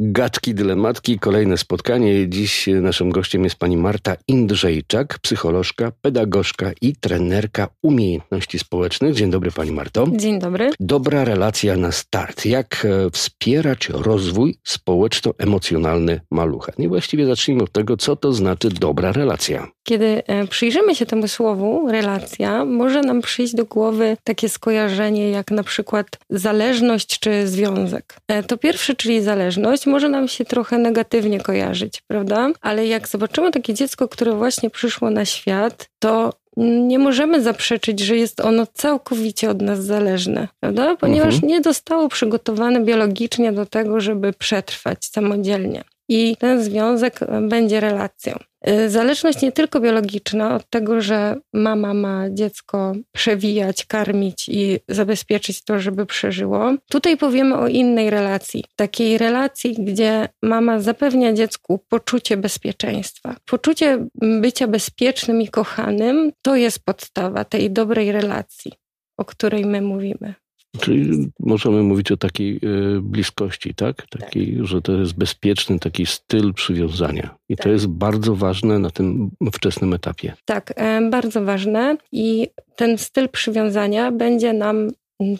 Gadki, dylematki, kolejne spotkanie. Dziś naszym gościem jest pani Marta Indrzejczak, psycholożka, pedagogzka i trenerka umiejętności społecznych. Dzień dobry pani Marto. Dzień dobry. Dobra relacja na start. Jak e, wspierać rozwój społeczno-emocjonalny malucha? Nie właściwie zacznijmy od tego, co to znaczy dobra relacja. Kiedy e, przyjrzymy się temu słowu relacja, może nam przyjść do głowy takie skojarzenie jak na przykład zależność czy związek. E, to pierwsze, czyli zależność, może nam się trochę negatywnie kojarzyć, prawda? Ale jak zobaczymy takie dziecko, które właśnie przyszło na świat, to nie możemy zaprzeczyć, że jest ono całkowicie od nas zależne, prawda? Ponieważ mhm. nie zostało przygotowane biologicznie do tego, żeby przetrwać samodzielnie. I ten związek będzie relacją. Y, zależność nie tylko biologiczna od tego, że mama ma dziecko przewijać, karmić i zabezpieczyć to, żeby przeżyło. Tutaj powiemy o innej relacji. Takiej relacji, gdzie mama zapewnia dziecku poczucie bezpieczeństwa. Poczucie bycia bezpiecznym i kochanym to jest podstawa tej dobrej relacji, o której my mówimy. Czyli możemy mówić o takiej e, bliskości, tak? Takiej, tak. że to jest bezpieczny taki styl przywiązania. I tak. to jest bardzo ważne na tym wczesnym etapie. Tak, e, bardzo ważne. I ten styl przywiązania będzie nam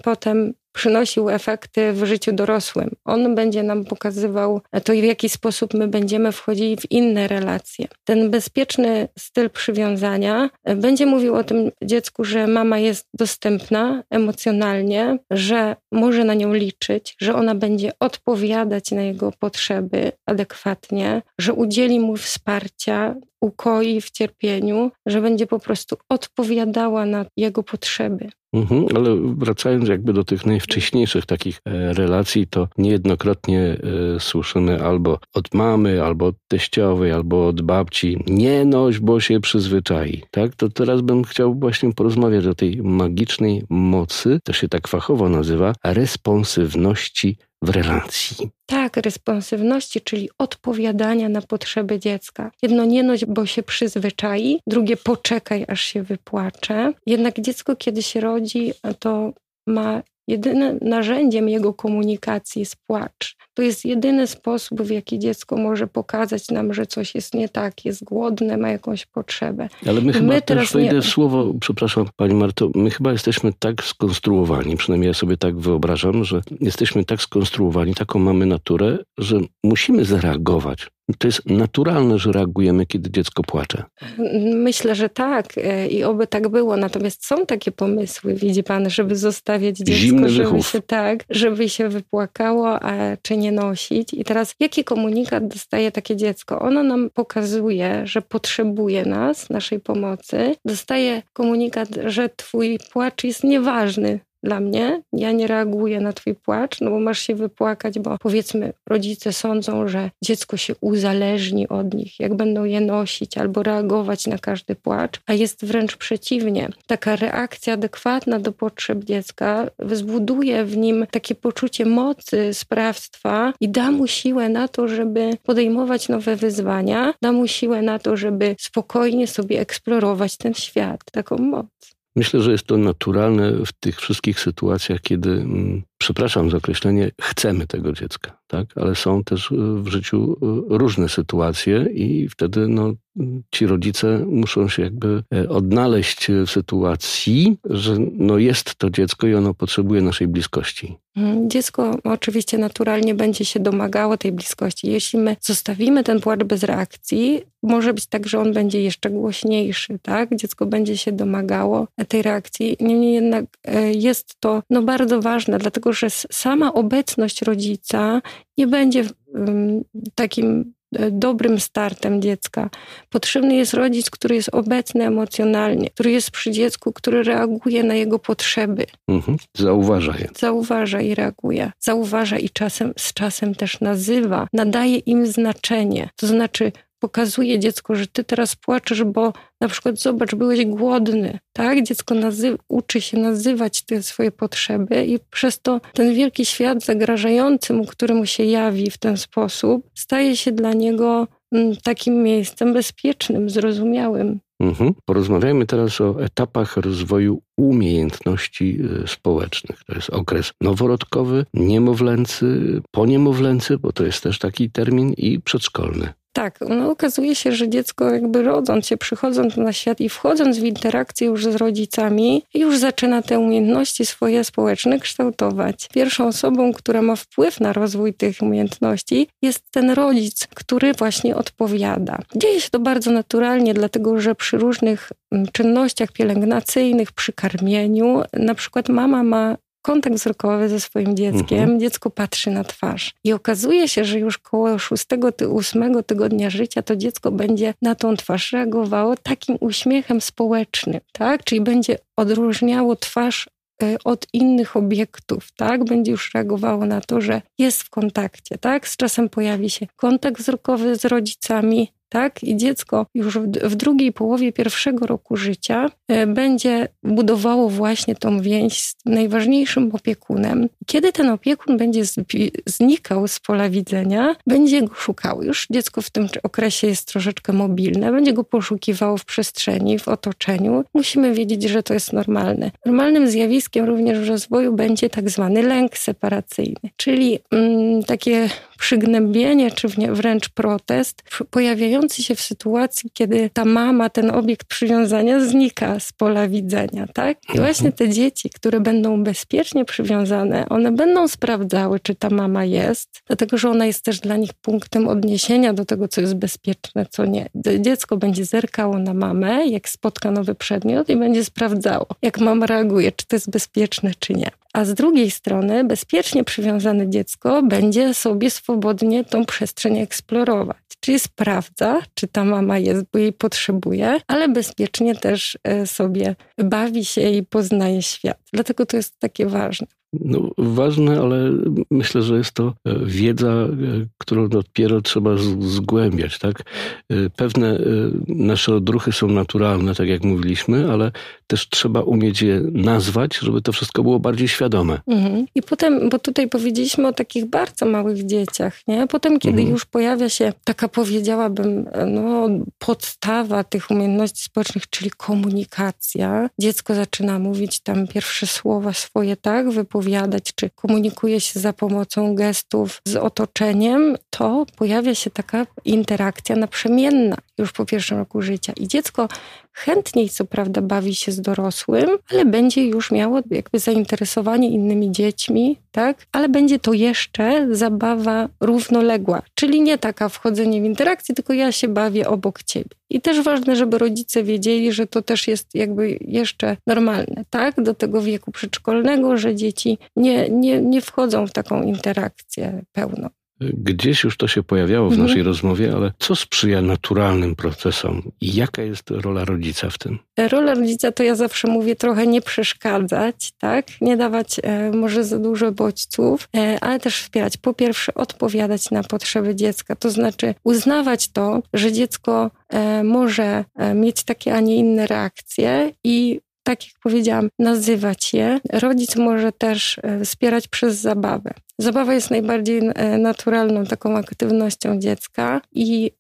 potem przynosił efekty w życiu dorosłym. On będzie nam pokazywał to, w jaki sposób my będziemy wchodzili w inne relacje. Ten bezpieczny styl przywiązania będzie mówił o tym dziecku, że mama jest dostępna emocjonalnie, że może na nią liczyć, że ona będzie odpowiadać na jego potrzeby adekwatnie, że udzieli mu wsparcia ukoi w cierpieniu, że będzie po prostu odpowiadała na jego potrzeby. Mhm, ale wracając jakby do tych najwcześniejszych takich e, relacji, to niejednokrotnie e, słyszymy albo od mamy, albo od teściowej, albo od babci, nie noś, bo się przyzwyczai. Tak? To teraz bym chciał właśnie porozmawiać o tej magicznej mocy, to się tak fachowo nazywa, responsywności w relacji. Tak, responsywności, czyli odpowiadania na potrzeby dziecka. Jedno nie noś, bo się przyzwyczai, drugie poczekaj, aż się wypłacze. Jednak dziecko, kiedy się rodzi, to ma Jedynym narzędziem jego komunikacji jest płacz. To jest jedyny sposób, w jaki dziecko może pokazać nam, że coś jest nie tak, jest głodne, ma jakąś potrzebę. Ale my, chyba też wejdę nie... słowo, przepraszam Pani Marto, my chyba jesteśmy tak skonstruowani, przynajmniej ja sobie tak wyobrażam, że jesteśmy tak skonstruowani, taką mamy naturę, że musimy zareagować to jest naturalne, że reagujemy, kiedy dziecko płacze. Myślę, że tak e, i oby tak było. Natomiast są takie pomysły, widzi pan, żeby zostawiać dziecko, Zimny żeby się tak, żeby się wypłakało, a czy nie nosić. I teraz jaki komunikat dostaje takie dziecko? Ono nam pokazuje, że potrzebuje nas, naszej pomocy. Dostaje komunikat, że twój płacz jest nieważny, dla mnie. Ja nie reaguję na twój płacz, no bo masz się wypłakać, bo powiedzmy rodzice sądzą, że dziecko się uzależni od nich, jak będą je nosić albo reagować na każdy płacz, a jest wręcz przeciwnie. Taka reakcja adekwatna do potrzeb dziecka wzbuduje w nim takie poczucie mocy, sprawstwa i da mu siłę na to, żeby podejmować nowe wyzwania, da mu siłę na to, żeby spokojnie sobie eksplorować ten świat, taką moc. Myślę, że jest to naturalne w tych wszystkich sytuacjach, kiedy, mm, przepraszam za określenie, chcemy tego dziecka, tak? Ale są też w życiu e, różne sytuacje i wtedy no, ci rodzice muszą się jakby e, odnaleźć w sytuacji, że no jest to dziecko i ono potrzebuje naszej bliskości. Mhm. Dziecko oczywiście naturalnie będzie się domagało tej bliskości. Jeśli my zostawimy ten płacz bez reakcji, może być tak, że on będzie jeszcze głośniejszy, tak? Dziecko będzie się domagało tej reakcji. Niemniej jednak e, jest to no, bardzo ważne, dlatego że sama obecność rodzica nie będzie takim E, dobrym startem dziecka. Potrzebny jest rodzic, który jest obecny emocjonalnie, który jest przy dziecku, który reaguje na jego potrzeby. Mhm. Zauważa je. Zauważa i reaguje. Zauważa i czasem z czasem też nazywa, nadaje im znaczenie. To znaczy pokazuje dziecku, że ty teraz płaczesz, bo na przykład zobacz, byłeś głodny, tak? Dziecko nazy- uczy się nazywać te swoje potrzeby i przez to ten wielki świat zagrażający mu, który mu się jawi w ten sposób, staje się dla niego mm, takim miejscem bezpiecznym, zrozumiałym. Mhm. Porozmawiajmy teraz o etapach rozwoju umiejętności y, społecznych. To jest okres noworodkowy, niemowlęcy, poniemowlęcy, bo to jest też taki termin, i przedszkolny. Tak, no okazuje się, że dziecko jakby rodząc się, przychodząc na świat i wchodząc w interakcję już z rodzicami, już zaczyna te umiejętności swoje społeczne kształtować. Pierwszą osobą, która ma wpływ na rozwój tych umiejętności jest ten rodzic, który właśnie odpowiada. Dzieje się to bardzo naturalnie, dlatego że przy różnych mm, czynnościach pielęgnacyjnych, przy karmieniu, na przykład mama ma kontakt wzrokowy ze swoim dzieckiem, mhm. dziecko patrzy na twarz. I okazuje się, że już koło szóstego, ósmego tygodnia życia to dziecko będzie na tą twarz reagowało takim uśmiechem społecznym, tak? Czyli będzie odróżniało twarz e, od innych obiektów, tak? Będzie już reagowało na to, że jest w kontakcie, tak? Z czasem pojawi się kontakt wzrokowy z rodzicami, tak? I dziecko już w, drugiej połowie pierwszego roku życia e, będzie budowało właśnie tą więź z najważniejszym opiekunem. Kiedy ten opiekun będzie znikał z pola widzenia, będzie go szukał. Już dziecko w tym okresie jest troszeczkę mobilne, będzie go poszukiwało w przestrzeni, w otoczeniu. Musimy wiedzieć, że to jest normalne. Normalnym zjawiskiem również w rozwoju będzie tak zwany lęk separacyjny, czyli mm, takie przygnębienie, czy wręcz protest pojawiający się w sytuacji, kiedy ta mama, ten obiekt przywiązania znika z pola widzenia, tak? I mhm. właśnie te dzieci, które będą bezpiecznie przywiązane, one będą sprawdzały, czy ta mama jest, dlatego że ona jest też dla nich punktem odniesienia do tego, co jest bezpieczne, co nie. Dziecko będzie zerkało na mamę, jak spotka nowy przedmiot i będzie sprawdzało, jak mama reaguje, czy to jest bezpieczne, czy nie a z drugiej strony bezpiecznie przywiązane dziecko będzie sobie swobodnie tą przestrzeń eksplorować. Czyli sprawdza, czy ta mama jest, bo jej potrzebuje, ale bezpiecznie też e, sobie bawi się i poznaje świat. Dlatego to jest takie ważne. No, ważne, ale myślę, że jest to e, wiedza, e, którą dopiero trzeba zgłębiać. Tak? E, pewne nasze odruchy są naturalne, tak jak mówiliśmy, ale też trzeba umieć je nazwać, żeby to wszystko było bardziej świadome. Mhm. I potem, bo tutaj powiedzieliśmy o takich bardzo małych dzieciach, nie? Potem, kiedy mhm. już pojawia się taka, powiedziałabym, no, podstawa tych umiejętności społecznych, czyli komunikacja, dziecko zaczyna mówić tam pierwsze słowa swoje, tak, wypowiedzieć opowiadać, czy komunikuje się za pomocą gestów z otoczeniem, to pojawia się taka interakcja naprzemienna już po pierwszym roku życia. I dziecko chętniej, co prawda, bawi się z dorosłym, ale będzie już miało jakby zainteresowanie innymi dziećmi, tak? Ale będzie to jeszcze zabawa równoległa, czyli nie taka wchodzenie w interakcję, tylko ja się bawię obok ciebie. I też ważne, żeby rodzice wiedzieli, że to też jest jakby jeszcze normalne, tak? Do tego wieku przedszkolnego, że dzieci nie, nie, nie wchodzą w taką interakcję pełną. Gdzieś już to się pojawiało w mhm. naszej rozmowie, ale co sprzyja naturalnym procesom i jaka jest rola rodzica w tym? Rola rodzica to ja zawsze mówię trochę nie przeszkadzać, tak? Nie dawać e, może za dużo bodźców, e, ale też wspierać. Po pierwsze odpowiadać na potrzeby dziecka, to znaczy uznawać to, że dziecko e, może e, mieć takie, a nie inne reakcje i tak jak powiedziałam, nazywać je. Rodzic może też e, wspierać przez zabawę. Zabawa jest najbardziej e, naturalną taką aktywnością dziecka i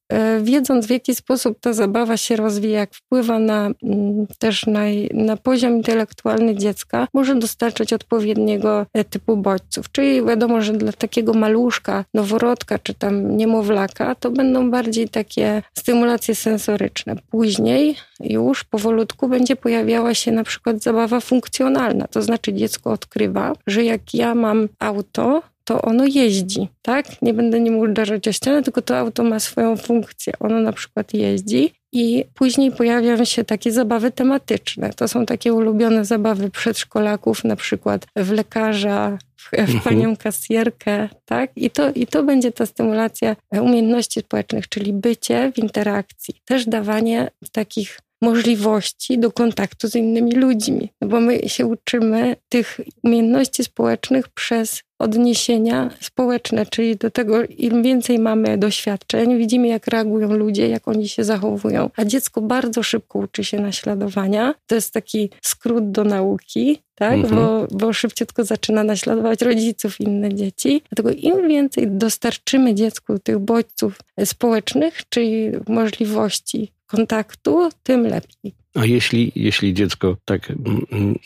wiedząc w jaki sposób ta zabawa się rozwija, jak wpływa na, mm, też na, na poziom intelektualny dziecka, może dostarczać odpowiedniego e, typu bodźców. Czyli wiadomo, że dla takiego maluszka, noworodka czy tam niemowlaka to będą bardziej takie stymulacje sensoryczne. Później już powolutku będzie pojawiała się na przykład zabawa funkcjonalna, to znaczy dziecko odkrywa, że jak ja mam auto, to ono jeździ, tak? Nie będę nim uderzać o ścianę, tylko to auto ma swoją funkcję. Ono na przykład jeździ i później pojawiają się takie zabawy tematyczne. To są takie ulubione zabawy przedszkolaków, na przykład w lekarza, w, w mhm. panią kasjerkę, tak? I to, I to będzie ta stymulacja umiejętności społecznych, czyli bycie w interakcji. Też dawanie takich możliwości do kontaktu z innymi ludźmi, no bo my się uczymy tych umiejętności społecznych przez odniesienia społeczne, czyli do tego, im więcej mamy doświadczeń, widzimy, jak reagują ludzie, jak oni się zachowują. A dziecko bardzo szybko uczy się naśladowania. To jest taki skrót do nauki, tak? Mhm. Bo, bo szybciutko zaczyna naśladować rodziców inne dzieci. Dlatego im więcej dostarczymy dziecku tych bodźców społecznych, czyli możliwości kontaktu, tym lepiej. A jeśli, jeśli dziecko tak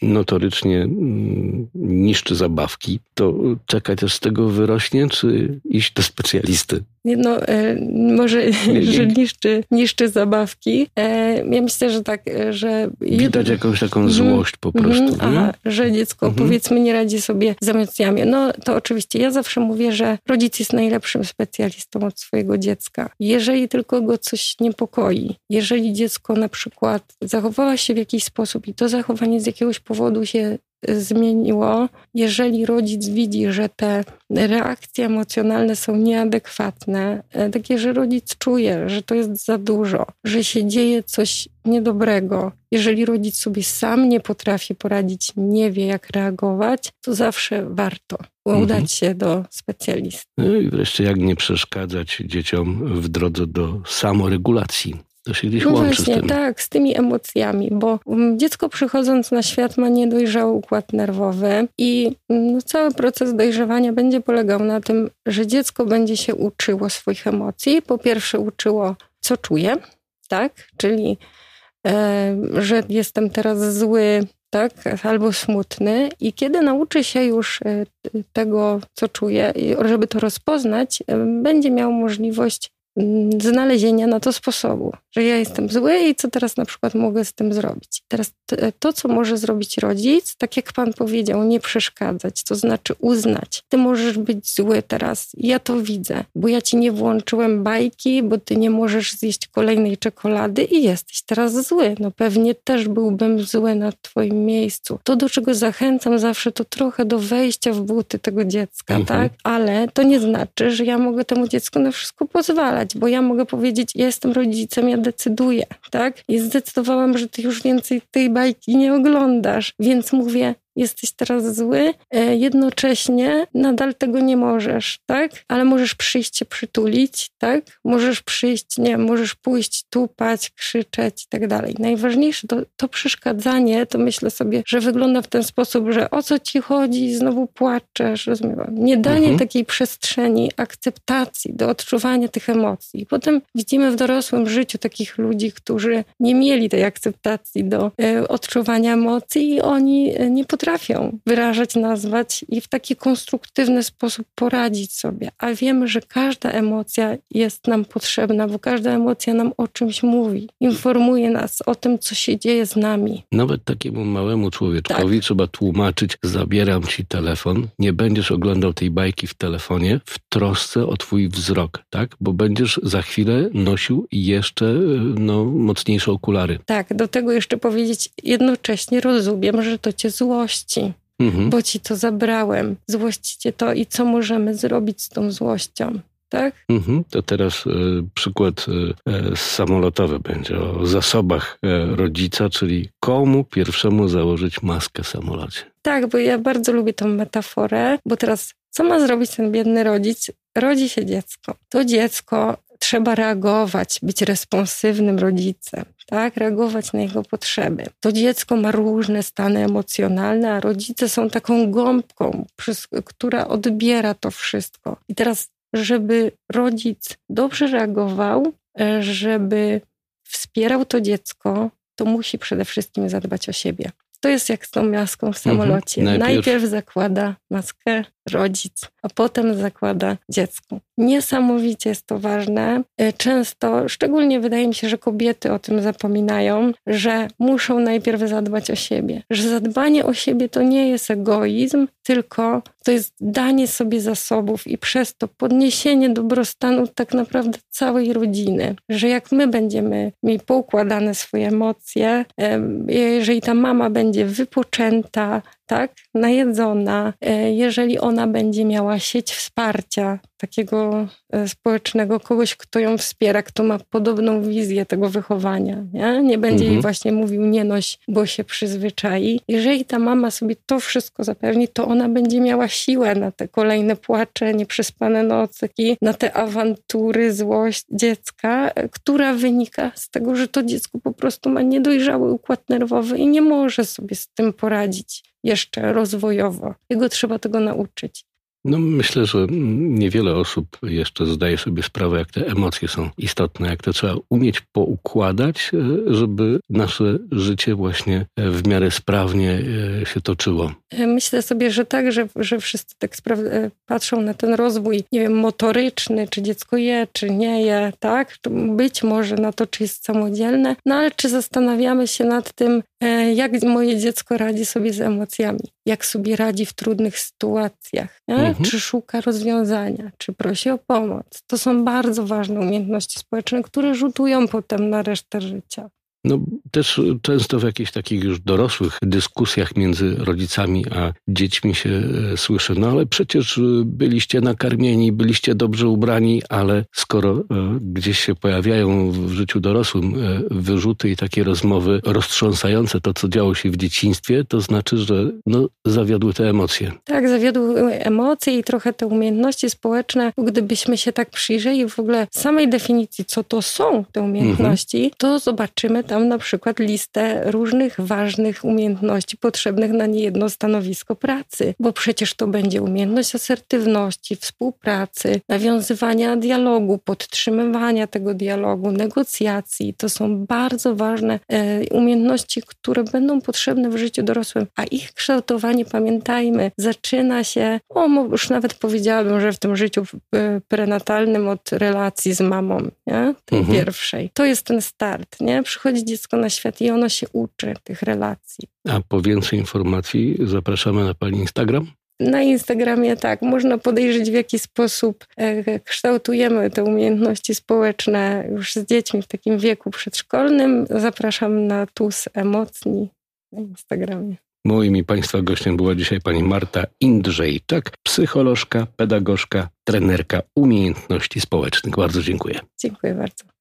notorycznie niszczy zabawki, to czekać aż z tego wyrośnie, czy iść do specjalisty? No, e, może, że niszczy, niszczy zabawki. E, ja myślę, że tak, że... Widać jakąś taką mhm. złość po prostu. Mm, aha, że dziecko mm powiedzmy nie radzi sobie z emocjami. No to oczywiście ja zawsze mówię, że rodzic jest najlepszym specjalistą od swojego dziecka. Jeżeli tylko go coś niepokoi, jeżeli dziecko na przykład zachowała się w jakiś sposób i to zachowanie z jakiegoś powodu się zmieniło, jeżeli rodzic widzi, że te reakcje emocjonalne są nieadekwatne, e, takie, że rodzic czuje, że to jest za dużo, że się dzieje coś niedobrego, jeżeli rodzic sobie sam nie potrafi poradzić, nie wie jak reagować, to zawsze warto udać mhm. się do specjalisty. No i wreszcie, jak nie przeszkadzać dzieciom w drodze do samoregulacji. To się gdzieś no łączy właśnie, z tym. tak, z tymi emocjami, bo mm, dziecko przychodząc na świat ma niedojrzały układ nerwowy i mm, no, cały proces dojrzewania będzie polegał na tym, że dziecko będzie się uczyło swoich emocji. Po pierwsze uczyło, co czuje, tak, czyli e, że jestem teraz zły, tak, albo smutny i kiedy nauczy się już e, tego, co czuje, żeby to rozpoznać, e, będzie miał możliwość znalezienia na to sposobu, że ja jestem zły i co teraz na przykład mogę z tym zrobić. Teraz to, co może zrobić rodzic, tak jak pan powiedział, nie przeszkadzać, to znaczy uznać. Ty możesz być zły teraz, ja to widzę, bo ja ci nie włączyłem bajki, bo ty nie możesz zjeść kolejnej czekolady i jesteś teraz zły. No pewnie też byłbym zły na twoim miejscu. To, do czego zachęcam zawsze, to trochę do wejścia w buty tego dziecka, mhm. tak? Ale to nie znaczy, że ja mogę temu dziecku na wszystko pozwalać bo ja mogę powiedzieć, ja jestem rodzicem, ja decyduję, tak? I zdecydowałam, że ty już więcej tej bajki nie oglądasz, więc mówię, jesteś teraz zły, e, jednocześnie nadal tego nie możesz, tak? Ale możesz przyjść się przytulić, tak? Możesz przyjść, nie możesz pójść, tupać, krzyczeć i tak dalej. Najważniejsze to, to przeszkadzanie, to myślę sobie, że wygląda w ten sposób, że o co ci chodzi, znowu płaczesz, rozumiem. Nie danie mhm. takiej przestrzeni, akceptacji do odczuwania tych emocji. Potem widzimy w dorosłym życiu takich ludzi, którzy nie mieli tej akceptacji do y, odczuwania emocji i oni e, nie potrafią potrafią wyrażać, nazwać i w taki konstruktywny sposób poradzić sobie. A wiemy, że każda emocja jest nam potrzebna, bo każda emocja nam o czymś mówi, informuje nas o tym, co się dzieje z nami. Nawet takiemu małemu człowieczkowi tak. trzeba tłumaczyć: zabieram ci telefon, nie będziesz oglądał tej bajki w telefonie w trosce o twój wzrok, tak? Bo będziesz za chwilę nosił jeszcze no, mocniejsze okulary. Tak, do tego jeszcze powiedzieć jednocześnie rozumiem, że to cię złości złości, mhm. bo ci to zabrałem. Złość cię to i co możemy zrobić z tą złością. Tak? Mhm. To teraz y, przykład y, samolotowy będzie o zasobach y, rodzica, czyli komu pierwszemu założyć maskę w samolocie. Tak, bo ja bardzo lubię tą metaforę, bo teraz co ma zrobić ten biedny rodzic? Rodzi się dziecko. To dziecko trzeba reagować, być responsywnym rodzicem, tak? reagować na jego potrzeby. To dziecko ma różne stany emocjonalne, a rodzice są taką gąbką, która odbiera to wszystko. I teraz, żeby rodzic dobrze reagował, e, żeby wspierał to dziecko, to musi przede wszystkim zadbać o siebie. To jest jak z tą maską w samolocie. Mhm. Najpierw... Najpierw zakłada maskę rodzic, a potem zakłada dziecko. Niesamowicie jest to ważne. E, często, szczególnie wydaje mi się, że kobiety o tym zapominają, że muszą najpierw zadbać o siebie. Że zadbanie o siebie to nie jest egoizm, tylko to jest danie sobie zasobów i przez to podniesienie dobrostanu tak naprawdę całej rodziny. Że jak my będziemy mieli poukładane swoje emocje, jeżeli ta mama będzie wypoczęta, tak, najedzona, e, jeżeli ona będzie miała sieć wsparcia takiego e, społecznego, kogoś, kto ją wspiera, kto ma podobną wizję tego wychowania, nie, nie będzie mhm. jej właśnie mówił nie noś, bo się przyzwyczai. Jeżeli ta mama sobie to wszystko zapewni, to ona będzie miała siłę na te kolejne płacze, nieprzespane nocyki, na te awantury, złość dziecka, e, która wynika z tego, że to dziecko po prostu ma niedojrzały układ nerwowy i nie może sobie z tym poradzić jeszcze rozwojowo. Jego trzeba tego nauczyć. No myślę, że niewiele osób jeszcze zdaje sobie sprawę, jak te emocje są istotne, jak to trzeba umieć poukładać, e, żeby nasze życie właśnie e, w miarę sprawnie e, się toczyło. Myślę sobie, że tak, że, że wszyscy tak patrzą na ten rozwój, nie wiem, motoryczny, czy dziecko je, czy nie je, tak? Być może na to, czy jest samodzielne, no ale czy zastanawiamy się nad tym, jak moje dziecko radzi sobie z emocjami, jak sobie radzi w trudnych sytuacjach, mhm. czy szuka rozwiązania, czy prosi o pomoc. To są bardzo ważne umiejętności społeczne, które rzutują potem na resztę życia. No też często w jakichś takich już dorosłych dyskusjach między rodzicami a dziećmi się e, słyszy, no ale przecież e, byliście nakarmieni, byliście dobrze ubrani, ale skoro e, gdzieś się pojawiają w życiu dorosłym wyrzuty i takie rozmowy roztrząsające to, co działo się w dzieciństwie, to znaczy, że no, zawiodły te emocje. Tak, zawiodły emocje i trochę te umiejętności społeczne. Gdybyśmy się tak przyjrzeli w ogóle samej definicji, co to są te umiejętności, mhm. to zobaczymy tam na przykład listę różnych ważnych umiejętności potrzebnych na niejedno stanowisko pracy, bo przecież to będzie umiejętność asertywności, współpracy, nawiązywania dialogu, podtrzymywania tego dialogu, negocjacji. To są bardzo ważne e, umiejętności, które będą potrzebne w życiu dorosłym, a ich kształtowanie, pamiętajmy, zaczyna się, o, już nawet powiedziałabym, że w tym życiu e, prenatalnym od relacji z mamą, nie? tej mhm. pierwszej. To jest ten start, nie? Przychodzi dziecko na świat i ono się uczy tych relacji. A po więcej informacji zapraszamy na Pani Instagram? Na Instagramie tak, można podejrzeć w jaki sposób e, kształtujemy te umiejętności społeczne już z dziećmi w takim wieku przedszkolnym. Zapraszam na TUS Emocni na Instagramie. Moim i Państwa gościem była dzisiaj pani Marta Indrzejczak, psycholożka, pedagogzka, trenerka umiejętności społecznych. Bardzo dziękuję. Dziękuję bardzo.